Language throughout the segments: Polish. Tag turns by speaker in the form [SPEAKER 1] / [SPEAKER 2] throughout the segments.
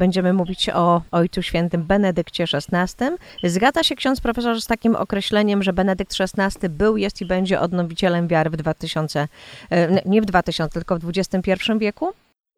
[SPEAKER 1] będziemy mówić o Ojcu Świętym Benedykcie XVI. Zgadza się ksiądz profesor z takim określeniem, że Benedykt XVI był, jest i będzie odnowicielem wiary w 2000, nie w 2000, tylko w XXI wieku?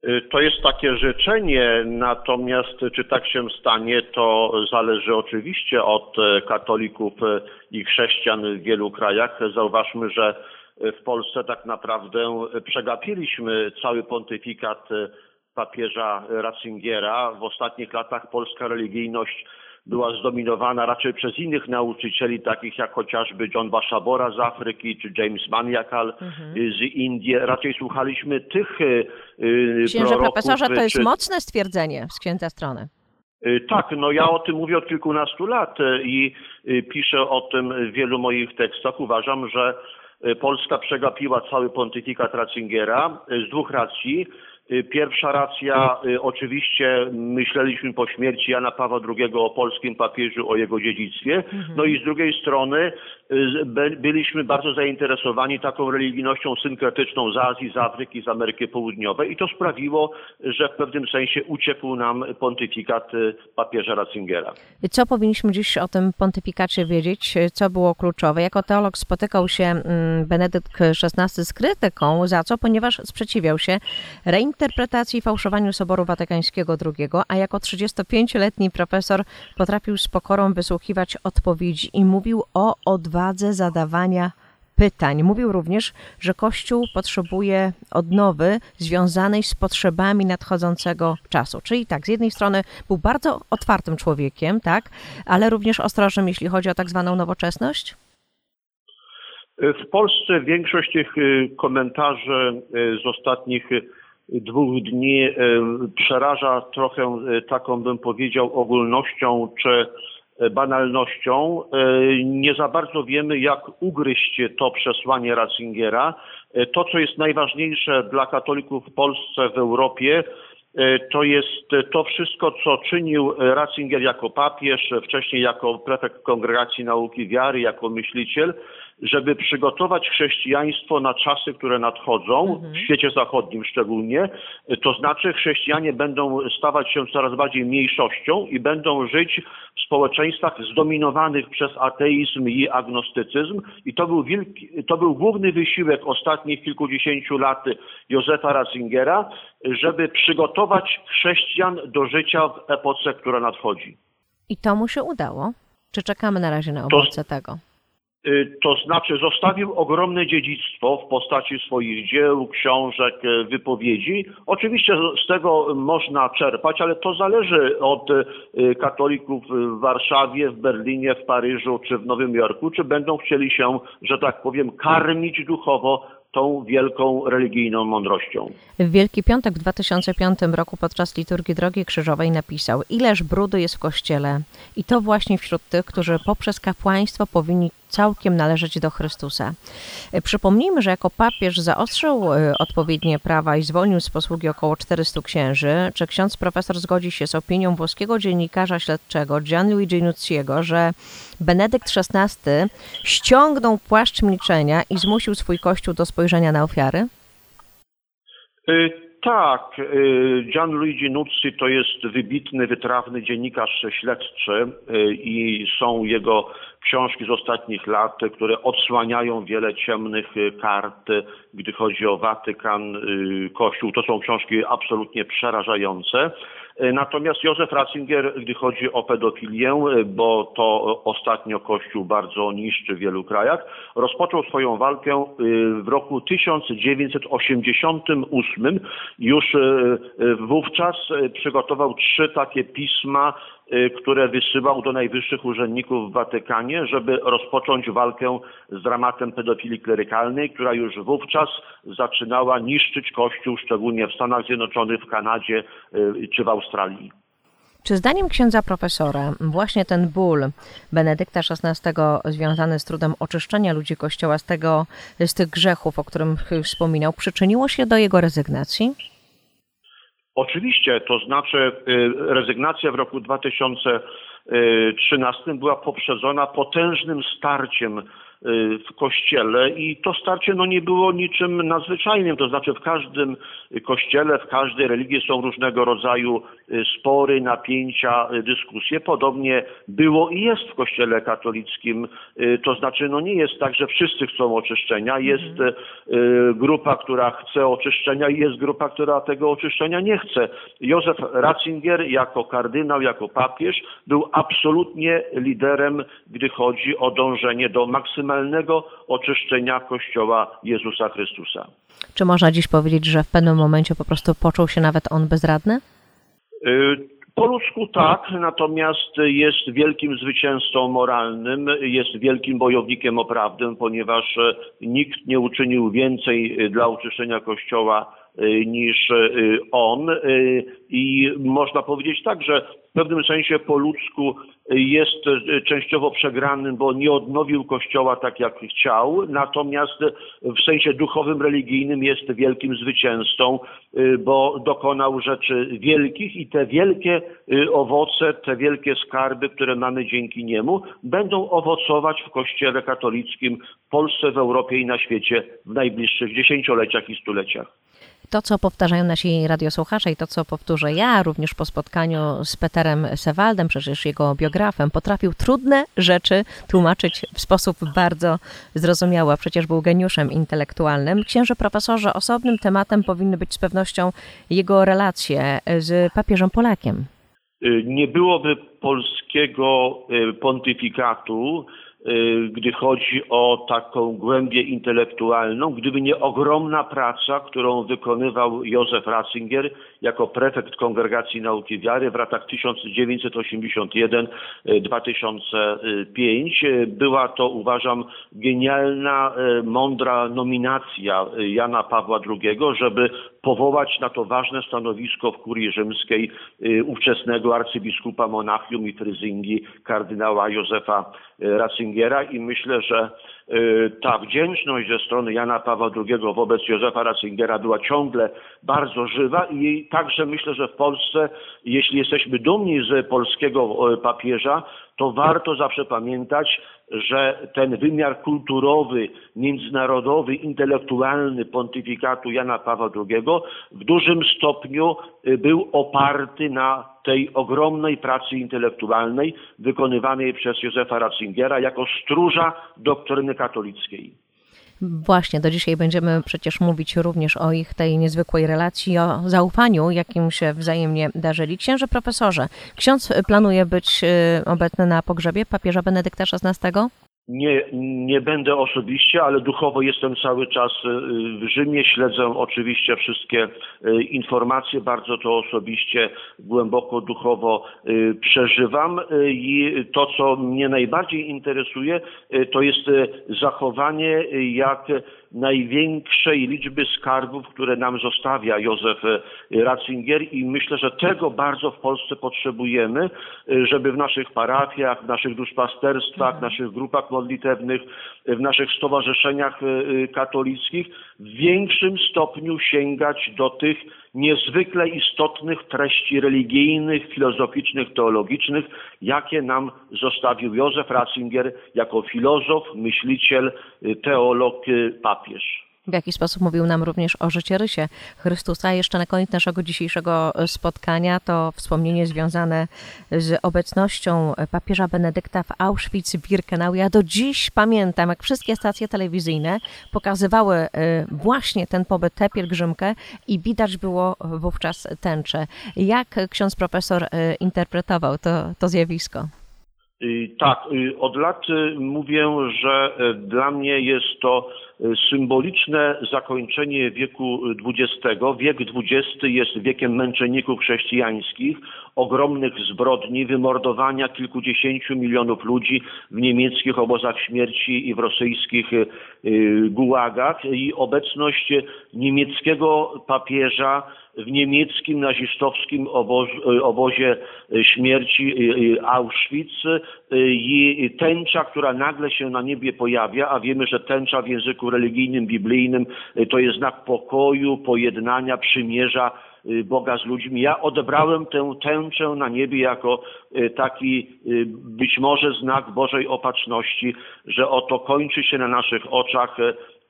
[SPEAKER 2] Y, to jest takie życzenie, natomiast czy tak się stanie, to zależy oczywiście od e, katolików e, i chrześcijan w wielu krajach. Zauważmy, że w Polsce tak naprawdę przegapiliśmy cały pontyfikat e, papieża Ratzingiera. W ostatnich latach polska religijność była zdominowana raczej przez innych nauczycieli, takich jak chociażby John Bashabora z Afryki, czy James Maniakal mhm. z Indii. Raczej słuchaliśmy tych
[SPEAKER 1] yy, Księże profesorze, to jest czy... mocne stwierdzenie z księdza strony.
[SPEAKER 2] Y, tak, no ja o tym mówię od kilkunastu lat y, i piszę o tym w wielu moich tekstach. Uważam, że Polska przegapiła cały pontyfikat Ratzingiera z dwóch racji. Y, pierwsza racja, y, oczywiście myśleliśmy po śmierci Jana Pawła II o polskim papieżu, o jego dziedzictwie. Mhm. No i z drugiej strony y, byliśmy bardzo zainteresowani taką religijnością synkretyczną z Azji, z Afryki, z Ameryki Południowej i to sprawiło, że w pewnym sensie uciekł nam pontyfikat papieża Ratzingera.
[SPEAKER 1] Co powinniśmy dziś o tym pontyfikacie wiedzieć? Co było kluczowe? Jako teolog spotykał się mm, Benedykt XVI z krytyką, za co? Ponieważ sprzeciwiał się reinterpretacji interpretacji i fałszowaniu Soboru Watykańskiego II, a jako 35-letni profesor potrafił z pokorą wysłuchiwać odpowiedzi i mówił o odwadze zadawania pytań. Mówił również, że Kościół potrzebuje odnowy związanej z potrzebami nadchodzącego czasu. Czyli tak, z jednej strony był bardzo otwartym człowiekiem, tak, ale również ostrożnym, jeśli chodzi o tak zwaną nowoczesność?
[SPEAKER 2] W Polsce większość tych y, komentarzy y, z ostatnich dwóch dni e, przeraża trochę e, taką bym powiedział ogólnością czy e, banalnością. Nie za bardzo wiemy, jak ugryźć to przesłanie Ratzingera. To, co jest najważniejsze dla katolików w Polsce, w Europie, to jest to wszystko, co czynił Ratzinger jako papież, wcześniej jako prefekt Kongregacji Nauki Wiary, jako myśliciel, żeby przygotować chrześcijaństwo na czasy, które nadchodzą, mhm. w świecie zachodnim szczególnie, to znaczy chrześcijanie będą stawać się coraz bardziej mniejszością i będą żyć w społeczeństwach zdominowanych przez ateizm i agnostycyzm. I to był, wielki, to był główny wysiłek ostatnich kilkudziesięciu lat Józefa Ratzingera, żeby przygotować chrześcijan do życia w epoce, która nadchodzi.
[SPEAKER 1] I to mu się udało? Czy czekamy na razie na owoce to... tego?
[SPEAKER 2] Y, to znaczy zostawił ogromne dziedzictwo w postaci swoich dzieł, książek, y, wypowiedzi. Oczywiście z tego można czerpać, ale to zależy od y, katolików w Warszawie, w Berlinie, w Paryżu czy w Nowym Jorku, czy będą chcieli się, że tak powiem, karmić duchowo tą wielką religijną mądrością.
[SPEAKER 1] W Wielki Piątek w 2005 roku podczas liturgii Drogi Krzyżowej napisał: Ileż brudu jest w kościele, i to właśnie wśród tych, którzy poprzez kapłaństwo powinni całkiem należeć do Chrystusa. Przypomnijmy, że jako papież zaostrzył e, odpowiednie prawa i zwolnił z posługi około 400 księży. Czy ksiądz profesor zgodzi się z opinią włoskiego dziennikarza śledczego Gianluigi Nucciego, że Benedykt XVI ściągnął płaszcz milczenia i zmusił swój kościół do spojrzenia na ofiary?
[SPEAKER 2] Y tak, Gianluigi Nuzzi to jest wybitny, wytrawny dziennikarz śledczy i są jego książki z ostatnich lat, które odsłaniają wiele ciemnych y, kart, gdy chodzi o Watykan, Kościół. To są książki absolutnie przerażające. Natomiast Józef Ratzinger, gdy chodzi o pedofilię, bo to ostatnio Kościół bardzo niszczy w wielu krajach, rozpoczął swoją walkę w roku 1988. Już wówczas przygotował trzy takie pisma Y, które wysyłał do najwyższych urzędników w Watykanie, żeby rozpocząć walkę z dramatem pedofilii klerykalnej, która już wówczas zaczynała niszczyć Kościół, szczególnie w Stanach Zjednoczonych, w Kanadzie y, czy w Australii.
[SPEAKER 1] Czy zdaniem księdza profesora właśnie ten ból Benedykta XVI związany z trudem oczyszczenia ludzi Kościoła z, tego, z tych grzechów, o którym wspominał, przyczyniło się do jego rezygnacji?
[SPEAKER 2] Oczywiście, to znaczy y, rezygnacja w roku 2013 była poprzedzona potężnym starciem y, w kościele i to starcie no, nie było niczym nadzwyczajnym, to znaczy w każdym kościele, w każdej religii są różnego rodzaju spory, napięcia, dyskusje. Podobnie było i jest w Kościele katolickim. To znaczy, no nie jest tak, że wszyscy chcą oczyszczenia. Jest grupa, która chce oczyszczenia i jest grupa, która tego oczyszczenia nie chce. Józef Ratzinger jako kardynał, jako papież był absolutnie liderem, gdy chodzi o dążenie do maksymalnego oczyszczenia Kościoła Jezusa Chrystusa.
[SPEAKER 1] Czy można dziś powiedzieć, że w pewnym momencie po prostu poczuł się nawet on bezradny?
[SPEAKER 2] Y, po ludzku tak, natomiast jest wielkim zwycięzcą moralnym, jest wielkim bojownikiem o prawdę, ponieważ nikt nie uczynił więcej dla oczyszczenia Kościoła y, niż y, on. I można powiedzieć tak, że w pewnym sensie po ludzku jest częściowo przegranym, bo nie odnowił kościoła tak jak chciał, natomiast w sensie duchowym, religijnym jest wielkim zwycięzcą, bo dokonał rzeczy wielkich i te wielkie e, owoce, te wielkie skarby, które mamy dzięki niemu, będą owocować w kościele katolickim w Polsce, w Europie i na świecie w najbliższych dziesięcioleciach i stuleciach.
[SPEAKER 1] To, co powtarzają nasi radiosłuchacze i to, co powtórzę ja również po spotkaniu z Peterem Sewaldem, przecież jego biografem, potrafił trudne rzeczy tłumaczyć w sposób bardzo zrozumiały, a przecież był geniuszem intelektualnym. Księże profesorze, osobnym tematem powinny być z pewnością jego relacje z papieżem Polakiem.
[SPEAKER 2] Nie byłoby polskiego y, pontyfikatu, Y, gdy chodzi o taką głębię intelektualną, gdyby nie ogromna praca, którą wykonywał Józef Ratzinger jako prefekt Kongregacji Nauki Wiary w latach 1981-2005. Była to, uważam, genialna, y, mądra nominacja Jana Pawła II, żeby powołać na to ważne stanowisko w kurii rzymskiej y, ówczesnego arcybiskupa Monachium i Fryzyngi kardynała Józefa Ratzingera i myślę, że ta wdzięczność ze strony Jana Pawła II wobec Józefa Ratzingera była ciągle bardzo żywa i także myślę, że w Polsce, jeśli jesteśmy dumni z polskiego papieża, to warto zawsze pamiętać, że ten wymiar kulturowy, międzynarodowy, intelektualny pontyfikatu Jana Pawła II w dużym stopniu y, był oparty na tej ogromnej pracy intelektualnej wykonywanej przez Józefa Ratzingera jako stróża doktryny katolickiej.
[SPEAKER 1] Właśnie, do dzisiaj będziemy przecież mówić również o ich tej niezwykłej relacji, o zaufaniu, jakim się wzajemnie darzyli. Księże profesorze, ksiądz planuje być y, obecny na pogrzebie papieża Benedykta XVI?
[SPEAKER 2] Nie, nie będę osobiście, ale duchowo jestem cały czas y, w Rzymie. Śledzę oczywiście wszystkie y, informacje, bardzo to osobiście, głęboko duchowo y, przeżywam. I to, co mnie najbardziej interesuje, to jest zachowanie, jak największej liczby skarbów, które nam zostawia Józef Ratzinger i myślę, że tego bardzo w Polsce potrzebujemy, żeby w naszych parafiach, w naszych duszpasterstwach, w naszych grupach modlitewnych, w naszych stowarzyszeniach katolickich w większym stopniu sięgać do tych niezwykle istotnych treści religijnych, filozoficznych, teologicznych, jakie nam zostawił Józef Ratzinger jako filozof, myśliciel, teolog, papież
[SPEAKER 1] w jaki sposób mówił nam również o życiorysie Chrystusa. Jeszcze na koniec naszego dzisiejszego spotkania to wspomnienie związane z obecnością papieża Benedykta w Auschwitz-Birkenau. Ja do dziś pamiętam, jak wszystkie stacje telewizyjne pokazywały y, właśnie ten pobyt, tę pielgrzymkę i widać było wówczas tęczę. Jak ksiądz profesor y, interpretował to, to zjawisko?
[SPEAKER 2] Tak, y, od lat mówię, że dla mnie jest to symboliczne zakończenie wieku XX. Wiek XX jest wiekiem męczenników chrześcijańskich, ogromnych zbrodni, wymordowania kilkudziesięciu milionów ludzi w niemieckich obozach śmierci i w rosyjskich y, gułagach i obecność niemieckiego papieża w niemieckim nazistowskim y, obozie śmierci y, Auschwitz i tęcza, która nagle się na niebie pojawia, a wiemy, że tęcza w języku religijnym, biblijnym to jest znak pokoju, pojednania, przymierza Y, Boga z ludźmi. Ja odebrałem tę tęczę na niebie jako y, taki y, być może znak Bożej opatrzności, że oto kończy się na naszych oczach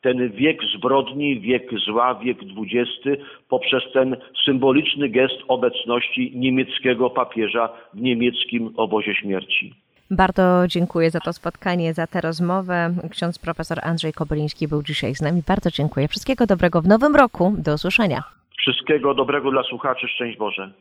[SPEAKER 2] ten wiek zbrodni, wiek zła, wiek XX poprzez ten symboliczny gest obecności niemieckiego papieża w niemieckim obozie śmierci.
[SPEAKER 1] Bardzo dziękuję za to spotkanie, za tę rozmowę. Ksiądz profesor Andrzej Kobyliński był dzisiaj z nami. Bardzo dziękuję. Wszystkiego dobrego w nowym roku. Do usłyszenia.
[SPEAKER 2] Wszystkiego dobrego dla słuchaczy. Szczęść Boże.